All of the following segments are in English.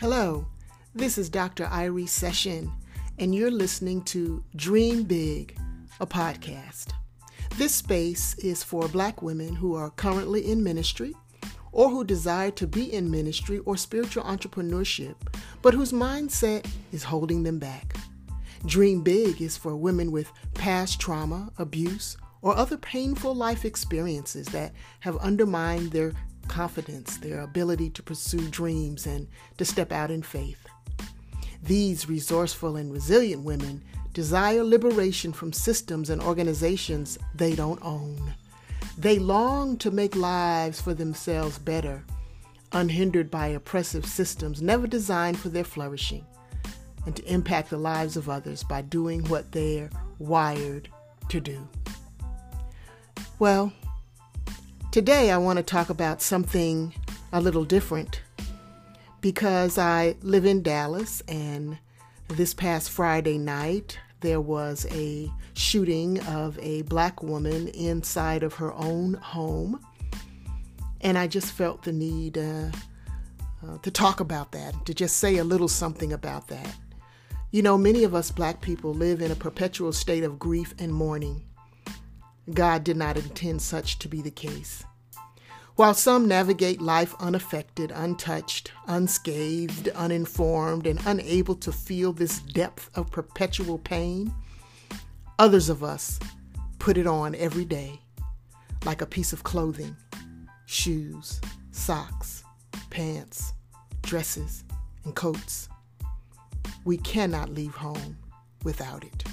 Hello, this is Dr. Irie Session, and you're listening to Dream Big, a podcast. This space is for Black women who are currently in ministry or who desire to be in ministry or spiritual entrepreneurship, but whose mindset is holding them back. Dream Big is for women with past trauma, abuse, or other painful life experiences that have undermined their confidence, their ability to pursue dreams, and to step out in faith. These resourceful and resilient women desire liberation from systems and organizations they don't own. They long to make lives for themselves better, unhindered by oppressive systems never designed for their flourishing, and to impact the lives of others by doing what they're wired to do. Well, today I want to talk about something a little different because I live in Dallas and this past Friday night there was a shooting of a black woman inside of her own home. And I just felt the need uh, uh, to talk about that, to just say a little something about that. You know, many of us black people live in a perpetual state of grief and mourning. God did not intend such to be the case. While some navigate life unaffected, untouched, unscathed, uninformed, and unable to feel this depth of perpetual pain, others of us put it on every day like a piece of clothing shoes, socks, pants, dresses, and coats. We cannot leave home without it.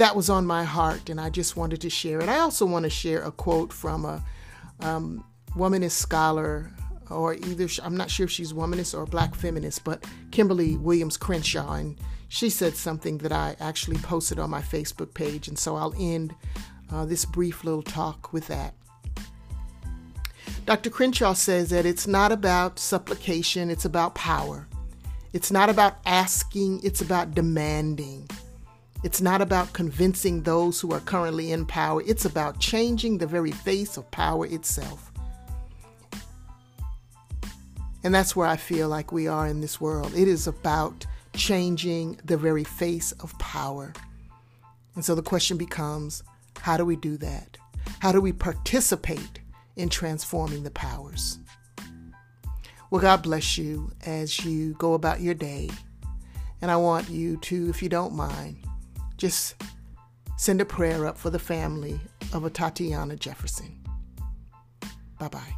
That was on my heart, and I just wanted to share it. I also want to share a quote from a um, womanist scholar, or either I'm not sure if she's womanist or black feminist, but Kimberlé Williams Crenshaw, and she said something that I actually posted on my Facebook page, and so I'll end uh, this brief little talk with that. Dr. Crenshaw says that it's not about supplication, it's about power. It's not about asking, it's about demanding. It's not about convincing those who are currently in power, it's about changing the very face of power itself. And that's where I feel like we are in this world. It is about changing the very face of power. And so the question becomes how do we do that? How do we participate in transforming the powers? Well, God bless you as you go about your day. And I want you to, if you don't mind, just send a prayer up for the family of Atatiana Jefferson. Bye bye.